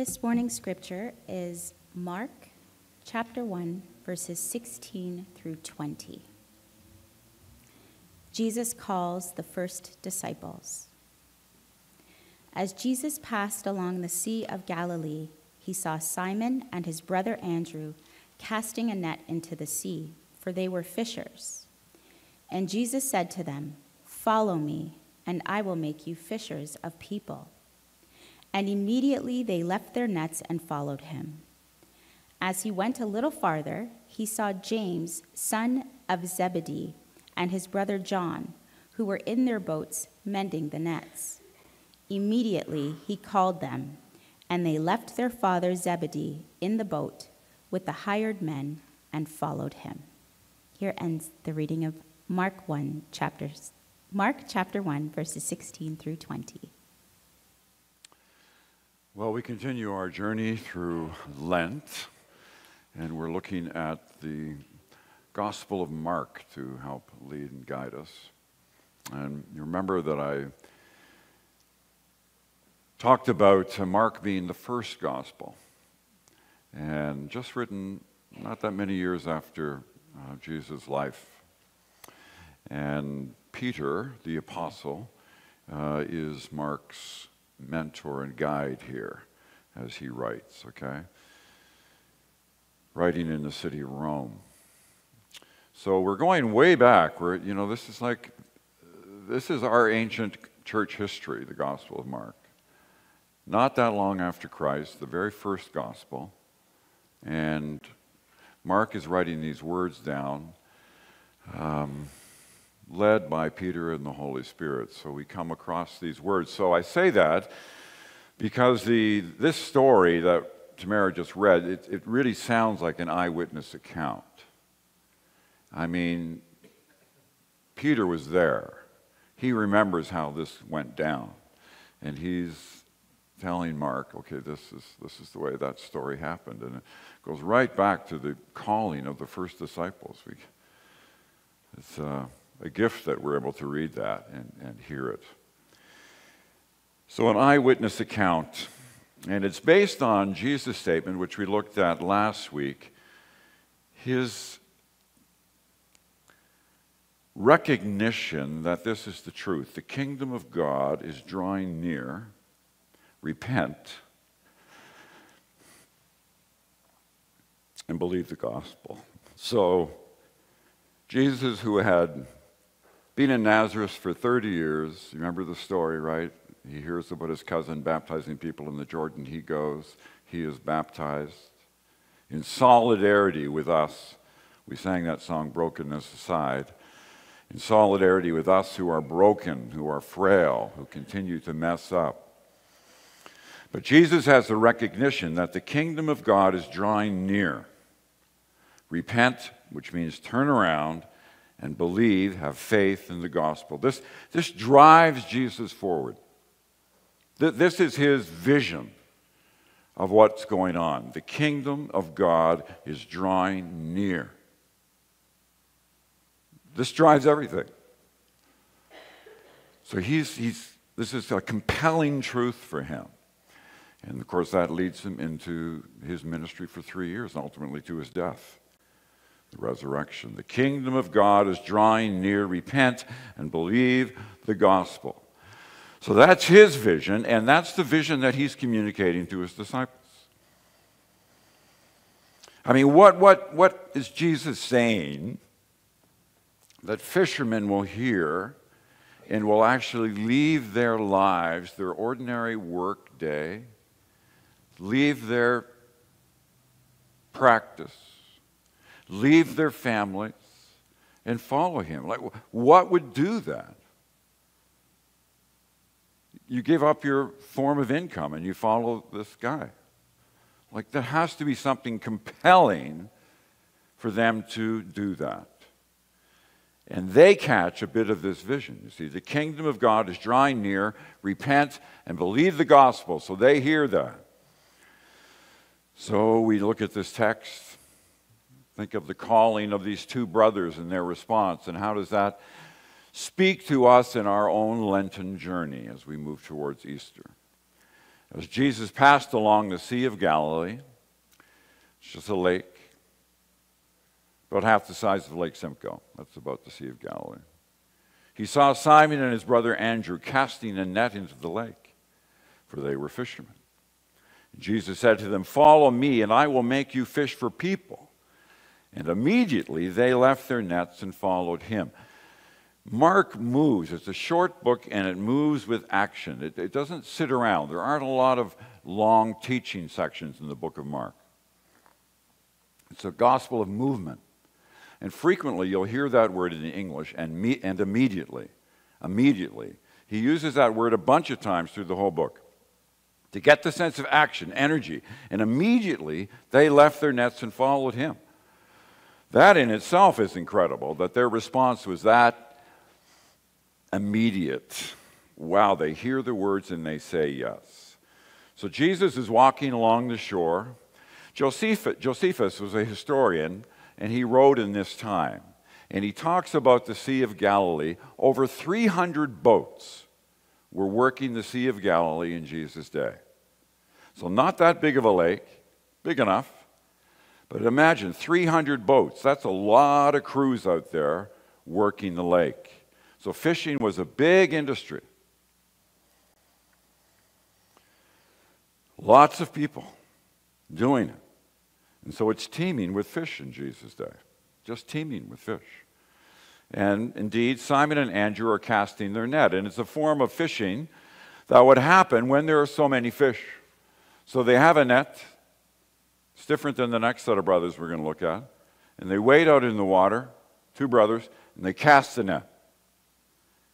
This morning scripture is Mark chapter 1, verses 16 through 20. Jesus calls the first disciples. As Jesus passed along the Sea of Galilee, he saw Simon and his brother Andrew casting a net into the sea, for they were fishers. And Jesus said to them, Follow me, and I will make you fishers of people. And immediately they left their nets and followed him. As he went a little farther, he saw James, son of Zebedee, and his brother John, who were in their boats mending the nets. Immediately he called them, and they left their father Zebedee in the boat with the hired men and followed him. Here ends the reading of Mark 1 chapters Mark chapter 1 verses 16 through 20. Well, we continue our journey through Lent, and we're looking at the Gospel of Mark to help lead and guide us. And you remember that I talked about Mark being the first gospel, and just written not that many years after uh, Jesus' life. And Peter, the apostle, uh, is Mark's mentor and guide here as he writes, okay? Writing in the city of Rome. So we're going way back. We're, you know, this is like, this is our ancient church history, the Gospel of Mark. Not that long after Christ, the very first Gospel. And Mark is writing these words down, um, led by Peter and the Holy Spirit. So we come across these words. So I say that because the, this story that Tamara just read, it, it really sounds like an eyewitness account. I mean, Peter was there. He remembers how this went down. And he's telling Mark, okay, this is, this is the way that story happened. And it goes right back to the calling of the first disciples. We, it's uh, a gift that we're able to read that and, and hear it. So, an eyewitness account, and it's based on Jesus' statement, which we looked at last week. His recognition that this is the truth. The kingdom of God is drawing near. Repent and believe the gospel. So, Jesus, who had been in Nazareth for 30 years, you remember the story, right? He hears about his cousin baptizing people in the Jordan. He goes, he is baptized. In solidarity with us, we sang that song, Brokenness Aside in solidarity with us who are broken, who are frail, who continue to mess up. But Jesus has the recognition that the kingdom of God is drawing near. Repent, which means turn around and believe, have faith in the gospel. This, this drives Jesus forward. This is his vision of what's going on. The kingdom of God is drawing near. This drives everything. So he's, he's, this is a compelling truth for him. And of course, that leads him into his ministry for three years and ultimately to his death, the resurrection. The kingdom of God is drawing near. Repent and believe the gospel. So that's his vision, and that's the vision that he's communicating to his disciples. I mean, what, what, what is Jesus saying that fishermen will hear and will actually leave their lives, their ordinary work day, leave their practice, leave their families, and follow him. Like, what would do that? You give up your form of income and you follow this guy. Like, there has to be something compelling for them to do that. And they catch a bit of this vision. You see, the kingdom of God is drawing near. Repent and believe the gospel. So they hear that. So we look at this text, think of the calling of these two brothers and their response, and how does that speak to us in our own Lenten journey as we move towards Easter? As Jesus passed along the Sea of Galilee, it's just a lake, about half the size of Lake Simcoe. That's about the Sea of Galilee. He saw Simon and his brother Andrew casting a net into the lake, for they were fishermen. Jesus said to them, Follow me, and I will make you fish for people. And immediately they left their nets and followed him. Mark moves. It's a short book and it moves with action. It, it, doesn't sit around. There aren't a lot of long teaching sections in the book of Mark. It's a gospel of movement. And frequently you'll hear that word in English and, me, and immediately. Immediately. He uses that word a bunch of times through the whole book to get the sense of action, energy. And immediately they left their nets and followed him. That in itself is incredible that their response was that immediate. Wow, they hear the words and they say yes. So Jesus is walking along the shore. Josephus, Josephus was a historian and he wrote in this time. And he talks about the Sea of Galilee. Over 300 boats were working the Sea of Galilee in Jesus' day. So, not that big of a lake, big enough. But imagine 300 boats. That's a lot of crews out there working the lake. So fishing was a big industry. Lots of people doing it. And so it's teeming with fish in Jesus' day, just teeming with fish. And indeed, Simon and Andrew are casting their net, and it's a form of fishing that would happen when there are so many fish. So they have a net. Different than the next set of brothers we're going to look at. And they wade out in the water, two brothers, and they cast the net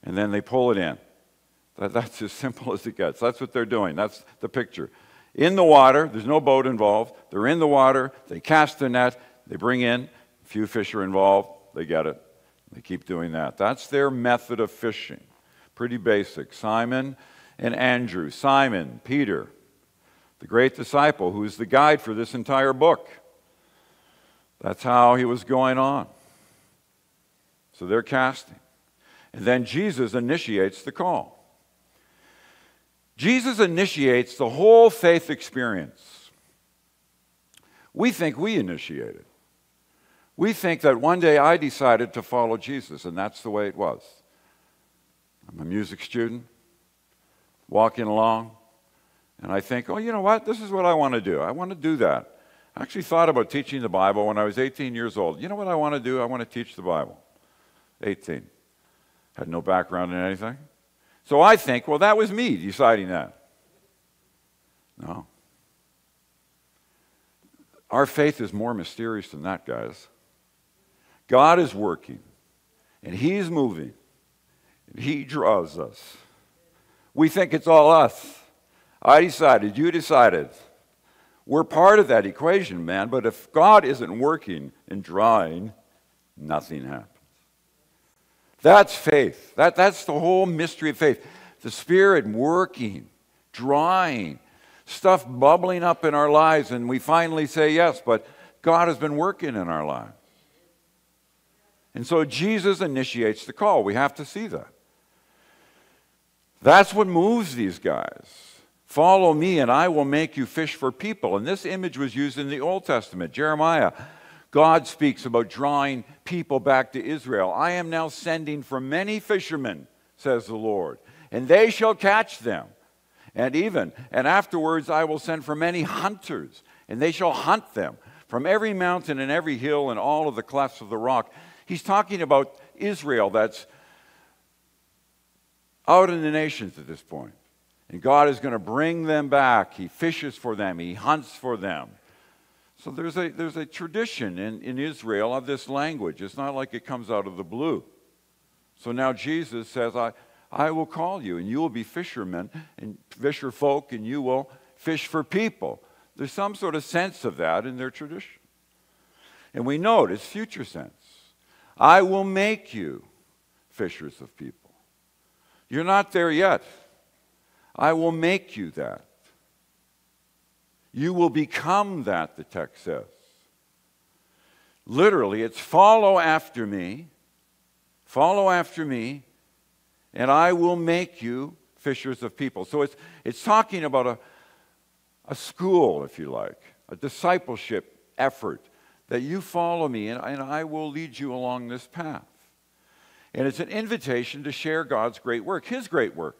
and then they pull it in. That, that's as simple as it gets. That's what they're doing. That's the picture. In the water, there's no boat involved. They're in the water, they cast the net, they bring in, a few fish are involved, they get it. They keep doing that. That's their method of fishing. Pretty basic. Simon and Andrew. Simon, Peter, the great disciple who's the guide for this entire book. That's how he was going on. So they're casting. And then Jesus initiates the call. Jesus initiates the whole faith experience. We think we initiate it. We think that one day I decided to follow Jesus, and that's the way it was. I'm a music student, walking along, and I think, oh, you know what? This is what I want to do. I want to do that. I actually thought about teaching the Bible when I was 18 years old. You know what I want to do? I want to teach the Bible. 18 had no background in anything. So I think, well, that was me deciding that. No. Our faith is more mysterious than that, guys. God is working, and He's moving, and He draws us. We think it's all us. I decided, you decided. We're part of that equation, man, but if God isn't working and drawing, nothing happens. That's faith. That, that's the whole mystery of faith. The Spirit working, drawing, stuff bubbling up in our lives, and we finally say yes, but God has been working in our lives. And so Jesus initiates the call. We have to see that. That's what moves these guys. Follow me, and I will make you fish for people. And this image was used in the Old Testament. Jeremiah God speaks about drawing people back to Israel. I am now sending for many fishermen, says the Lord, and they shall catch them. And even, and afterwards I will send for many hunters, and they shall hunt them from every mountain and every hill and all of the clefts of the rock. He's talking about Israel that's out in the nations at this point. And God is going to bring them back. He fishes for them, He hunts for them. So there's a, there's a tradition in, in Israel of this language. It's not like it comes out of the blue. So now Jesus says, I, I will call you, and you will be fishermen and fisher folk, and you will fish for people. There's some sort of sense of that in their tradition. And we know it, it's future sense. I will make you fishers of people. You're not there yet. I will make you that. You will become that, the text says. Literally, it's follow after me, follow after me, and I will make you fishers of people. So it's, it's talking about a, a school, if you like, a discipleship effort that you follow me and, and I will lead you along this path. And it's an invitation to share God's great work, His great work.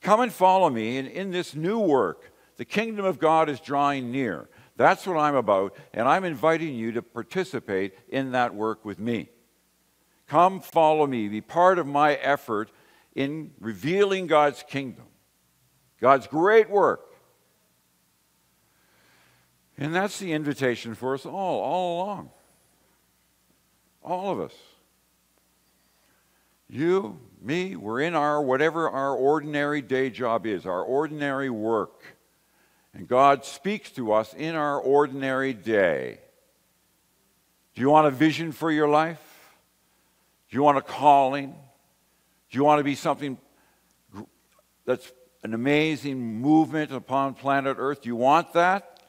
Come and follow me, and in this new work, the kingdom of God is drawing near. That's what I'm about, and I'm inviting you to participate in that work with me. Come follow me, be part of my effort in revealing God's kingdom, God's great work. And that's the invitation for us all, all along. All of us. You, me, we're in our whatever our ordinary day job is, our ordinary work. And God speaks to us in our ordinary day. Do you want a vision for your life? Do you want a calling? Do you want to be something that's an amazing movement upon planet Earth? Do you want that?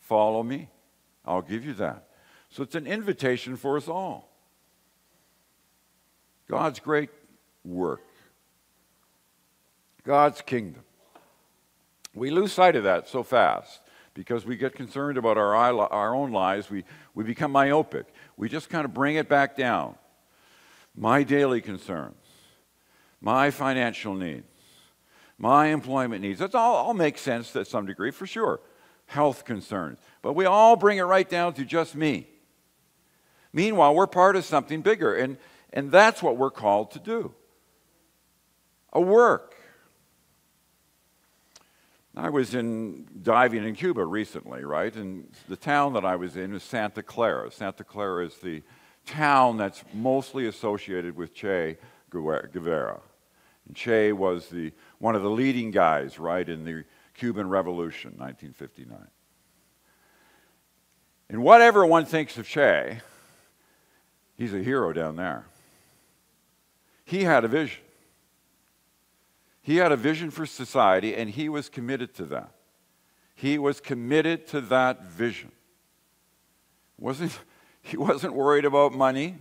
Follow me. I'll give you that. So it's an invitation for us all. God's great work, God's kingdom. We lose sight of that so fast because we get concerned about our, our own lives. We, we become myopic. We just kind of bring it back down. My daily concerns, my financial needs, my employment needs. That's all, all makes sense to some degree, for sure. Health concerns. But we all bring it right down to just me. Meanwhile, we're part of something bigger. And and that's what we're called to do a work. I was in diving in Cuba recently, right? And the town that I was in is Santa Clara. Santa Clara is the town that's mostly associated with Che Guevara. And che was the, one of the leading guys, right, in the Cuban Revolution, 1959. And whatever one thinks of Che, he's a hero down there. He had a vision. He had a vision for society, and he was committed to that. He was committed to that vision. Wasn't, he wasn't worried about money.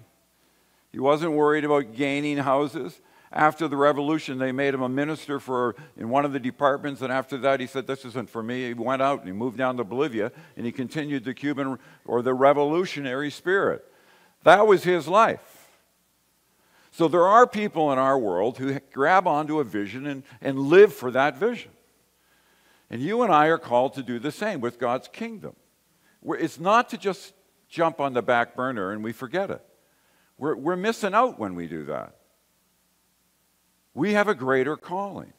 He wasn't worried about gaining houses. After the revolution, they made him a minister for in one of the departments, and after that, he said, "This isn't for me." He went out and he moved down to Bolivia, and he continued the Cuban or the revolutionary spirit. That was his life. So there are people in our world who grab onto a vision and, and live for that vision. And you and I are called to do the same with God's kingdom. It's not to just jump on the back burner and we forget it. We're, we're missing out when we do that. We have a greater calling.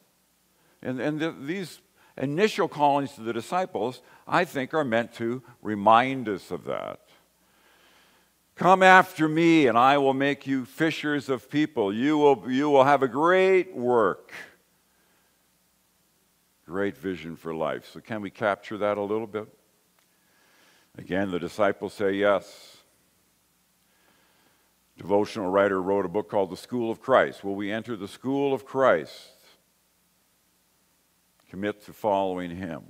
And, and the, these initial callings to the disciples, I think, are meant to remind us of that. Come after me, and I will make you fishers of people. You will, you will have a great work. Great vision for life. So, can we capture that a little bit? Again, the disciples say yes. Devotional writer wrote a book called The School of Christ. Will we enter the school of Christ? Commit to following him,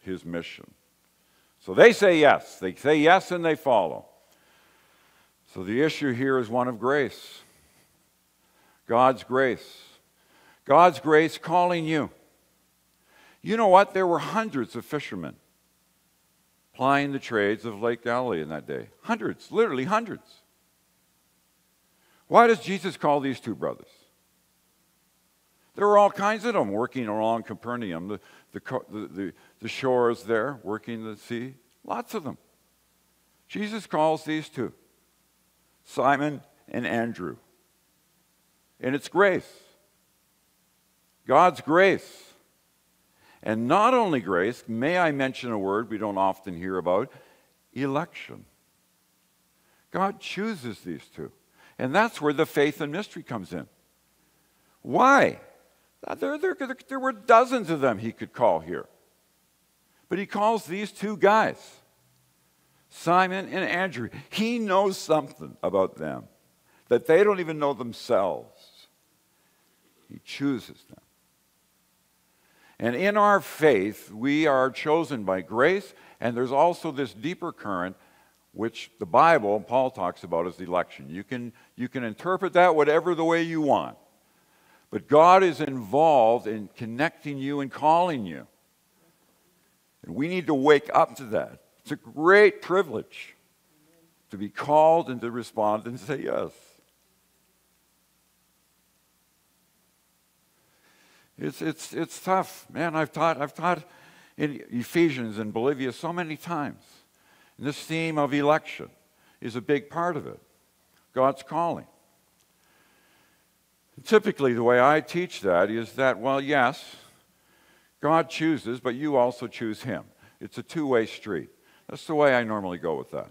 his mission. So they say yes. They say yes and they follow. So the issue here is one of grace. God's grace. God's grace calling you. You know what? There were hundreds of fishermen plying the trades of Lake Galilee in that day. Hundreds, literally hundreds. Why does Jesus call these two brothers? There were all kinds of them working along Capernaum, the, the, the, the, shores there, working the sea. Lots of them. Jesus calls these two Simon and Andrew. And it's grace. God's grace. And not only grace, may I mention a word we don't often hear about election. God chooses these two. And that's where the faith and mystery comes in. Why? There, there, there were dozens of them he could call here. But he calls these two guys, Simon and Andrew. He knows something about them that they don't even know themselves. He chooses them. And in our faith, we are chosen by grace, and there's also this deeper current which the Bible, Paul talks about as election. You can, you can interpret that whatever the way you want. But God is involved in connecting you and calling you. And we need to wake up to that. It's a great privilege to be called and to respond and say yes. It's, it's, it's tough. Man, I've taught, I've taught in Ephesians in Bolivia so many times. And this theme of election is a big part of it God's calling. Typically, the way I teach that is that, well, yes, God chooses, but you also choose Him. It's a two way street. That's the way I normally go with that.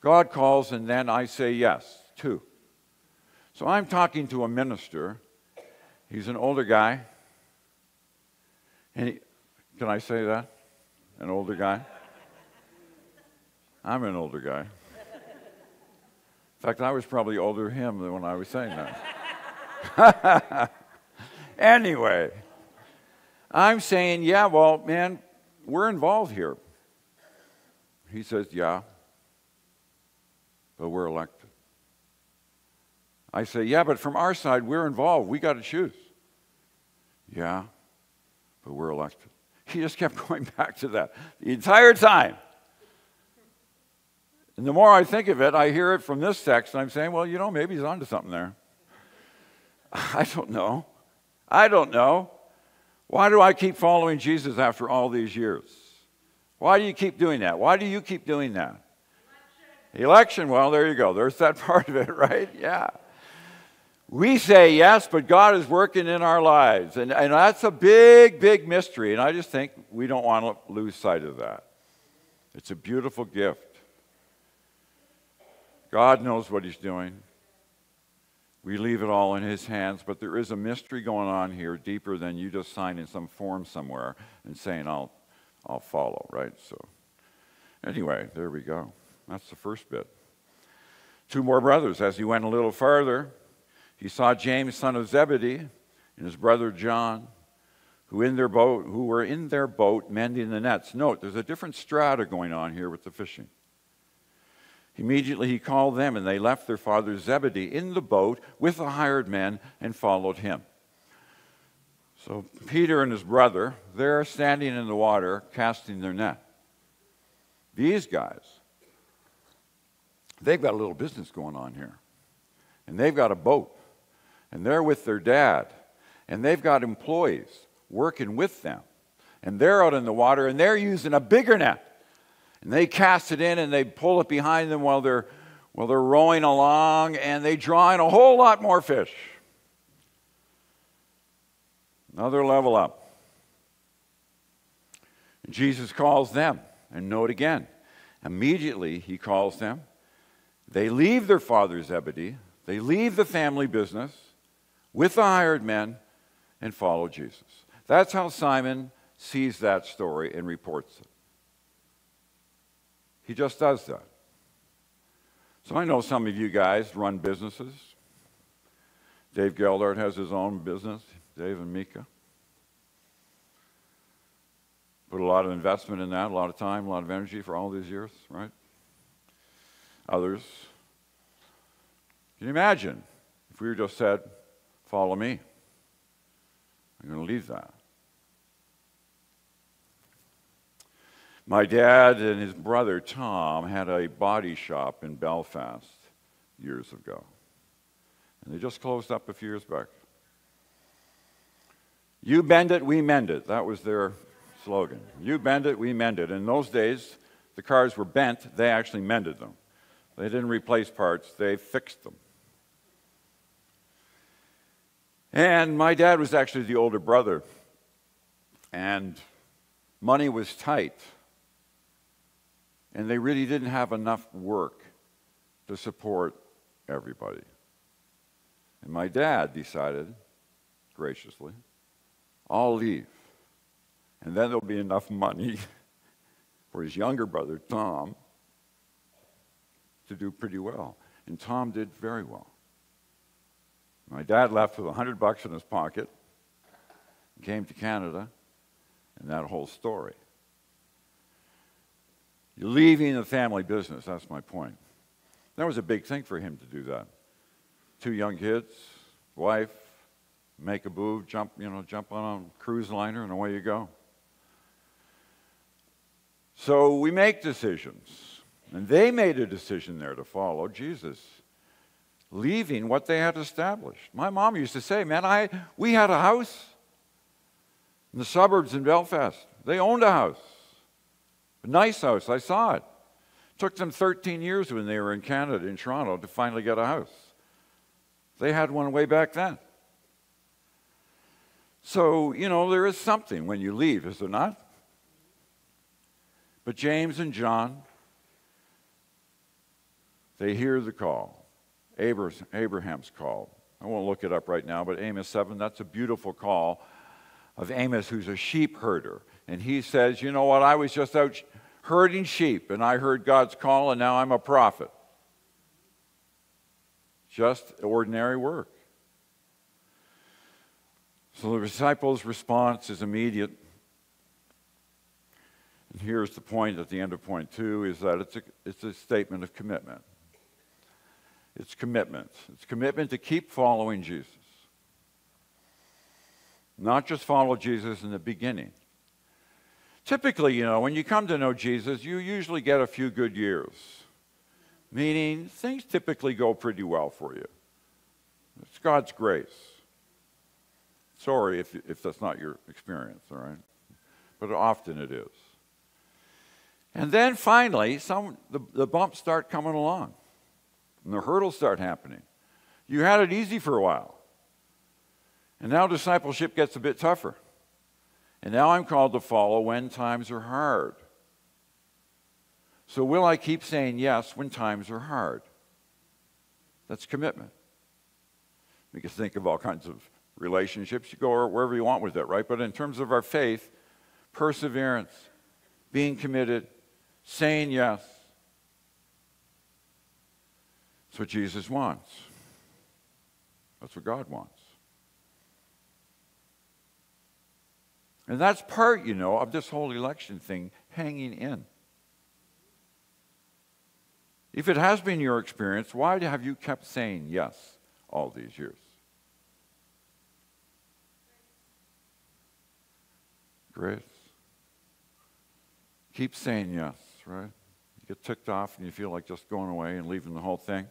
God calls, and then I say yes, too. So I'm talking to a minister. He's an older guy. He, can I say that? An older guy? I'm an older guy. In fact, I was probably older him than when I was saying that. anyway, I'm saying, yeah, well, man, we're involved here. He says, yeah, but we're elected. I say, yeah, but from our side, we're involved. We got to choose. Yeah, but we're elected. He just kept going back to that the entire time. And the more I think of it, I hear it from this text, and I'm saying, well, you know, maybe he's onto something there. I don't know. I don't know. Why do I keep following Jesus after all these years? Why do you keep doing that? Why do you keep doing that? Election. Election, well, there you go. There's that part of it, right? Yeah. We say yes, but God is working in our lives. And, and that's a big, big mystery. And I just think we don't want to lose sight of that. It's a beautiful gift. God knows what He's doing. We leave it all in His hands, but there is a mystery going on here deeper than you just signing some form somewhere and saying, I'll, I'll follow, right? So, anyway, there we go. That's the first bit. Two more brothers. As he went a little further, he saw James, son of Zebedee, and his brother John, who, in their boat, who were in their boat mending the nets. Note, there's a different strata going on here with the fishing. Immediately he called them, and they left their father Zebedee in the boat with the hired men and followed him. So Peter and his brother, they're standing in the water casting their net. These guys, they've got a little business going on here. And they've got a boat and they're with their dad, and they've got employees working with them, and they're out in the water, and they're using a bigger net. And they cast it in and they pull it behind them while they're, while they're rowing along, and they draw in a whole lot more fish. Another level up. Jesus calls them, and note again, immediately he calls them. They leave their father Zebedee, they leave the family business, with the hired men and follow Jesus. That's how Simon sees that story and reports it. He just does that. So I know some of you guys run businesses. Dave Geldart has his own business, Dave and Mika. Put a lot of investment in that, a lot of time, a lot of energy for all these years, right? Others. Can you imagine if we were just said, Follow me. I'm going to leave that. My dad and his brother Tom had a body shop in Belfast years ago. And they just closed up a few years back. You bend it, we mend it. That was their slogan. You bend it, we mend it. In those days, the cars were bent, they actually mended them. They didn't replace parts, they fixed them. And my dad was actually the older brother, and money was tight. And they really didn't have enough work to support everybody. And my dad decided, graciously, I'll leave. And then there'll be enough money for his younger brother, Tom, to do pretty well. And Tom did very well. My dad left with a hundred bucks in his pocket, came to Canada, and that whole story. Leaving the family business, that's my point. That was a big thing for him to do that. two young kids, wife, make a move, jump, you know, jump on a cruise liner, and away you go. So we make decisions. And they made a decision there to follow Jesus, leaving what they had established. My mom used to say, Man, I, we had a house in the suburbs in Belfast. They owned a house, nice house. I saw it. Took them 13 years when they were in Canada, in Toronto, to finally get a house. They had one way back then. So, you know, there is something when you leave, is there not? But James and John, they hear the call, Abraham's call. I won't look it up right now, but Amos 7, that's a beautiful call of Amos, who's a sheep herder. And he says, You know what? I was just out herding sheep, and I heard God's call, and now I'm a prophet. Just ordinary work. So the disciples' response is immediate. And here's the point at the end of point two is that it's a, it's a statement of commitment. It's commitment. It's commitment to keep following Jesus. Not just follow Jesus in the beginning. Typically, you know, when you come to know Jesus, you usually get a few good years, meaning things typically go pretty well for you. It's God's grace. Sorry if, if that's not your experience, all right? But often it is. And then finally, some, the, the bumps start coming along, and the hurdles start happening. You had it easy for a while. And now discipleship gets a bit tougher. And now I'm called to follow when times are hard. So, will I keep saying yes when times are hard? That's commitment. We can think of all kinds of relationships. You go wherever you want with it, right? But in terms of our faith, perseverance, being committed, saying yes. That's what Jesus wants. That's what God wants. And that's part, you know, of this whole election thing hanging in. If it has been your experience, why have you kept saying yes all these years? Grace. Keep saying yes, right? You get ticked off and you feel like just going away and leaving the whole thing.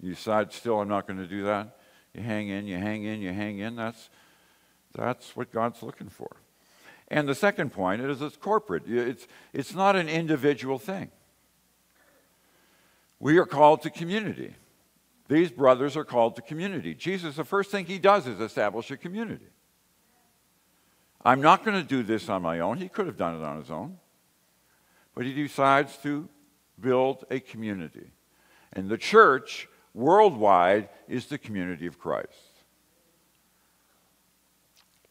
You decide, still, I'm not going to do that. You hang in, you hang in, you hang in. That's, that's what God's looking for. And the second point is it's corporate, it's, it's not an individual thing. We are called to community. These brothers are called to community. Jesus, the first thing he does is establish a community. I'm not going to do this on my own. He could have done it on his own. But he decides to build a community. And the church worldwide is the community of Christ.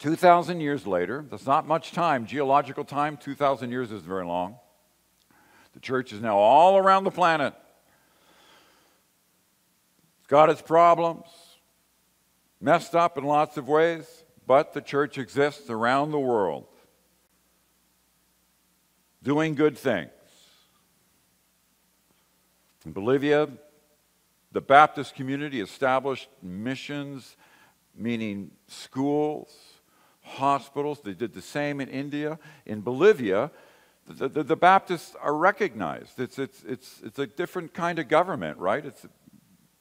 2,000 years later, that's not much time, geological time, 2,000 years is very long. The church is now all around the planet. It's got its problems, messed up in lots of ways, but the church exists around the world, doing good things. In Bolivia, the Baptist community established missions, meaning schools hospitals. They did the same in India. In Bolivia, the, the, the, Baptists are recognized. It's, it's, it's, it's a different kind of government, right? It's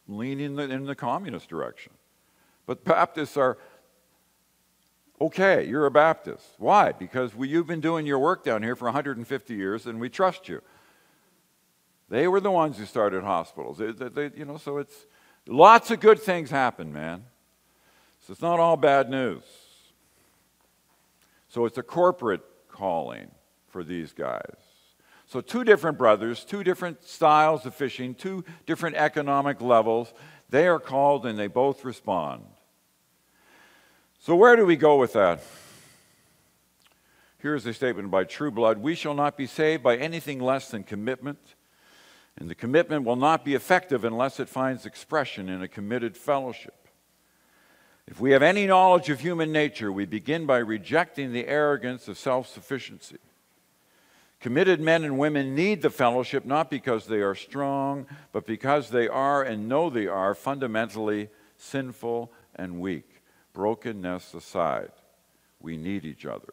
leaning in the, in the communist direction. But Baptists are okay, you're a Baptist. Why? Because we, you've been doing your work down here for 150 years and we trust you. They were the ones who started hospitals. They, they, you know, so it's lots of good things happen, man. So it's not all bad news. So it's a corporate calling for these guys. So, two different brothers, two different styles of fishing, two different economic levels. They are called and they both respond. So, where do we go with that? Here's a statement by Trueblood We shall not be saved by anything less than commitment, and the commitment will not be effective unless it finds expression in a committed fellowship. If we have any knowledge of human nature, we begin by rejecting the arrogance of self sufficiency. Committed men and women need the fellowship not because they are strong, but because they are and know they are fundamentally sinful and weak. Brokenness aside, we need each other.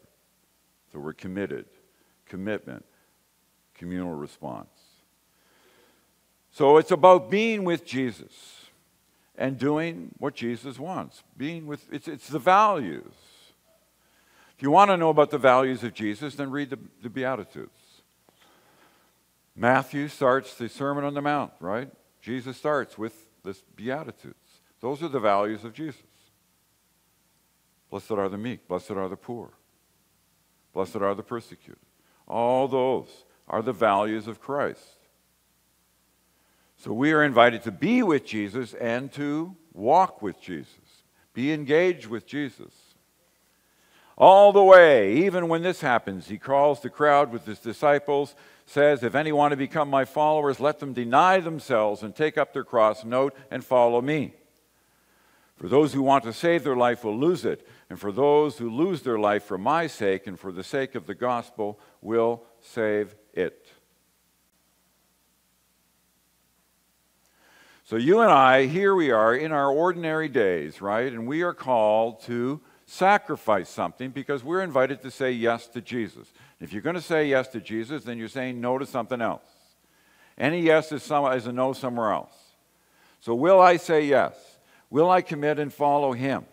So we're committed. Commitment, communal response. So it's about being with Jesus and doing what Jesus wants. Being with, it's, it's the values. If you want to know about the values of Jesus, then read the, the Beatitudes. Matthew starts the Sermon on the Mount, right? Jesus starts with this Beatitudes. Those are the values of Jesus. Blessed are the meek, blessed are the poor, blessed are the persecuted. All those are the values of Christ. So we are invited to be with Jesus and to walk with Jesus, be engaged with Jesus. All the way, even when this happens, he calls the crowd with his disciples says, If any want to become my followers, let them deny themselves and take up their cross, note, and follow me. For those who want to save their life will lose it, and for those who lose their life for my sake and for the sake of the gospel will save it. So, you and I, here we are in our ordinary days, right? And we are called to sacrifice something because we're invited to say yes to Jesus. If you're going to say yes to Jesus, then you're saying no to something else. Any yes is, some, is a no somewhere else. So, will I say yes? Will I commit and follow him?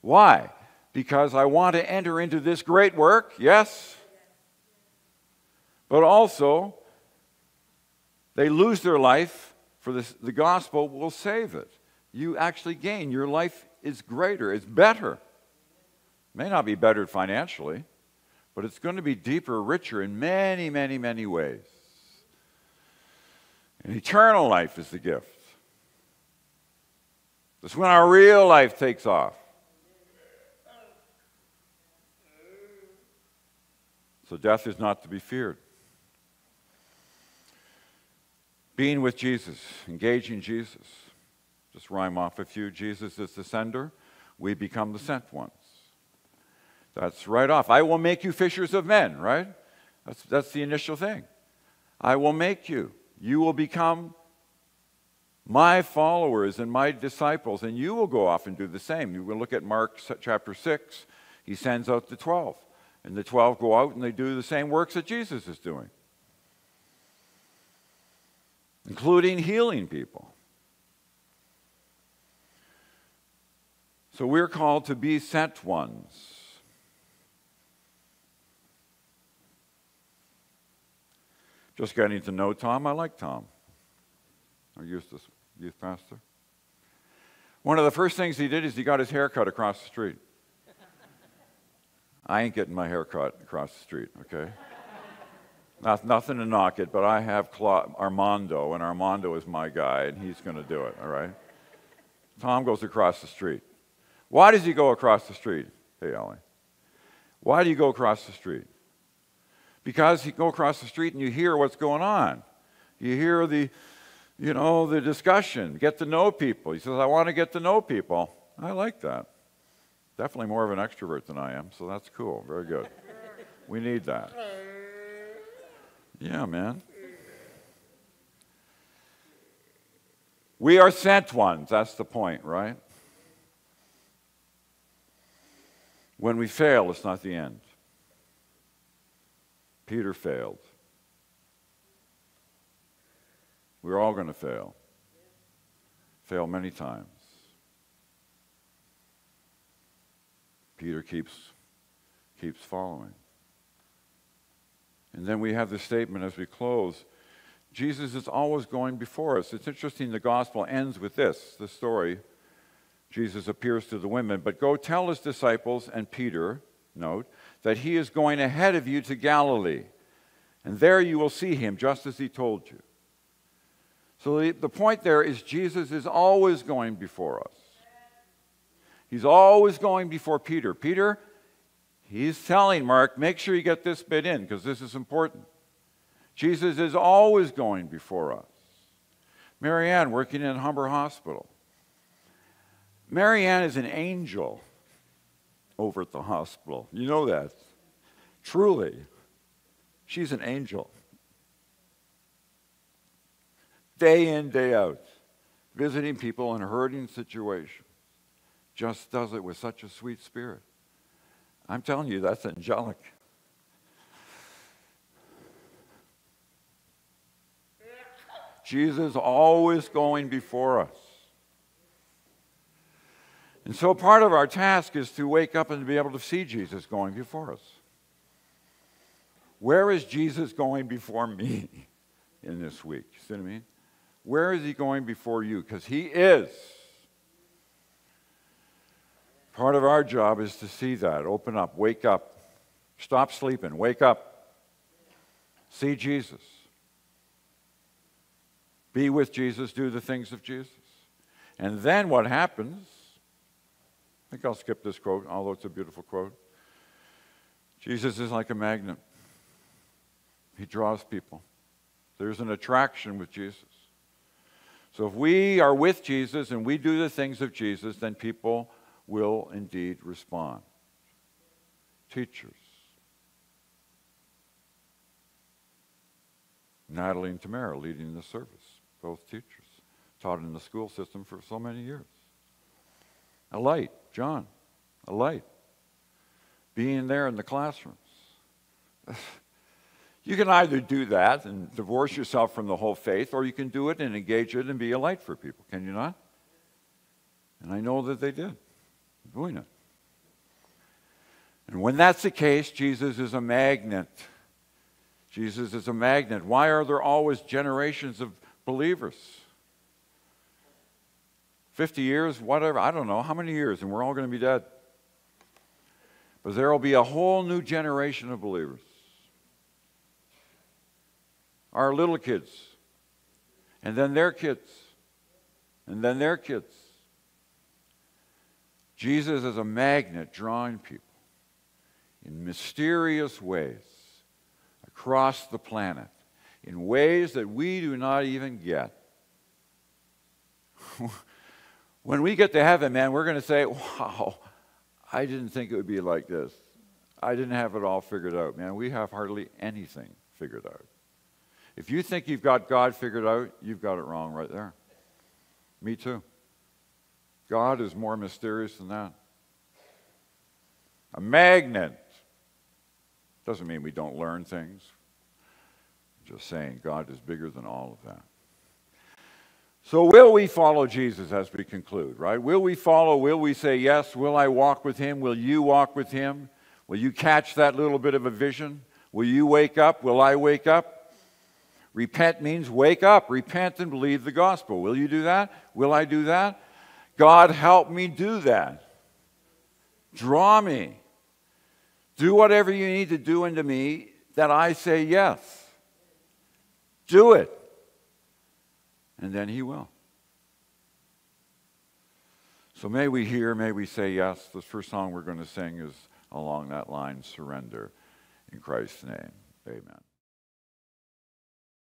Why? Because I want to enter into this great work, yes. But also, they lose their life for this, the gospel will save it. You actually gain. Your life is greater, it's better. May not be better financially, but it's going to be deeper, richer in many, many, many ways. And eternal life is the gift. That's when our real life takes off. So death is not to be feared. Being with Jesus, engaging Jesus. Just rhyme off a few. Jesus is the sender, we become the sent ones. That's right off. I will make you fishers of men, right? That's, that's the initial thing. I will make you. You will become my followers and my disciples, and you will go off and do the same. You will look at Mark chapter 6. He sends out the 12, and the 12 go out and they do the same works that Jesus is doing, including healing people. So we're called to be sent ones. Just getting to know Tom. I like Tom, our youth, youth pastor. One of the first things he did is he got his hair cut across the street. I ain't getting my hair cut across the street, okay? Not, nothing to knock it, but I have Cla- Armando, and Armando is my guy, and he's going to do it, all right? Tom goes across the street. Why does he go across the street? Hey, Ellie. Why do you go across the street? because you go across the street and you hear what's going on. You hear the, you know, the discussion, get to know people. He says, I want to get to know people. I like that. Definitely more of an extrovert than I am, so that's cool. Very good. We need that. Yeah, man. We are sent ones. That's the point, right? When we fail, it's not the end. Peter failed. We're all going to fail. Fail many times. Peter keeps, keeps following. And then we have the statement as we close Jesus is always going before us. It's interesting, the gospel ends with this the story. Jesus appears to the women, but go tell his disciples and Peter, note, that he is going ahead of you to Galilee, and there you will see him just as he told you. So the, the point there is Jesus is always going before us. He's always going before Peter. Peter, he's telling Mark, make sure you get this bit in because this is important. Jesus is always going before us. Marianne, working in Humber Hospital. Marianne is an angel over at the hospital. You know that. Truly. She's an angel. Day in, day out, visiting people in hurting situations. Just does it with such a sweet spirit. I'm telling you, that's angelic. Jesus always going before us. And so part of our task is to wake up and be able to see Jesus going before us. Where is Jesus going before me in this week? You see what I mean? Where is he going before you? Because he is. Part of our job is to see that. Open up, wake up, stop sleeping, wake up, see Jesus. Be with Jesus, do the things of Jesus. And then what happens? I think I'll skip this quote, although it's a beautiful quote. Jesus is like a magnet, he draws people. There's an attraction with Jesus. So if we are with Jesus and we do the things of Jesus, then people will indeed respond. Teachers. Natalie and Tamara leading the service both teachers, taught in the school system for so many years. A light, John, a light. Being there in the classrooms. You can either do that and divorce yourself from the whole faith, or you can do it and engage it and be a light for people. Can you not? And I know that they did, doing it. And when that's the case, Jesus is a magnet. Jesus is a magnet. Why are there always generations of believers. 50 years, whatever, I don't know, how many years, and we're all going to be dead. But there will be a whole new generation of believers. Our little kids, and then their kids, and then their kids. Jesus is a magnet drawing people in mysterious ways across the planet in ways that we do not even get. when we get to heaven, man, we're going to say, wow, I didn't think it would be like this. I didn't have it all figured out, man. We have hardly anything figured out. If you think you've got God figured out, you've got it wrong right there. Me too. God is more mysterious than that. A magnet doesn't mean we don't learn things. Just saying, God is bigger than all of that. So, will we follow Jesus as we conclude, right? Will we follow? Will we say, Yes? Will I walk with him? Will you walk with him? Will you catch that little bit of a vision? Will you wake up? Will I wake up? Repent means wake up. Repent and believe the gospel. Will you do that? Will I do that? God, help me do that. Draw me. Do whatever you need to do into me that I say yes. Do it. And then He will. So may we hear, may we say yes. The first song we're going to sing is along that line surrender. In Christ's name, amen.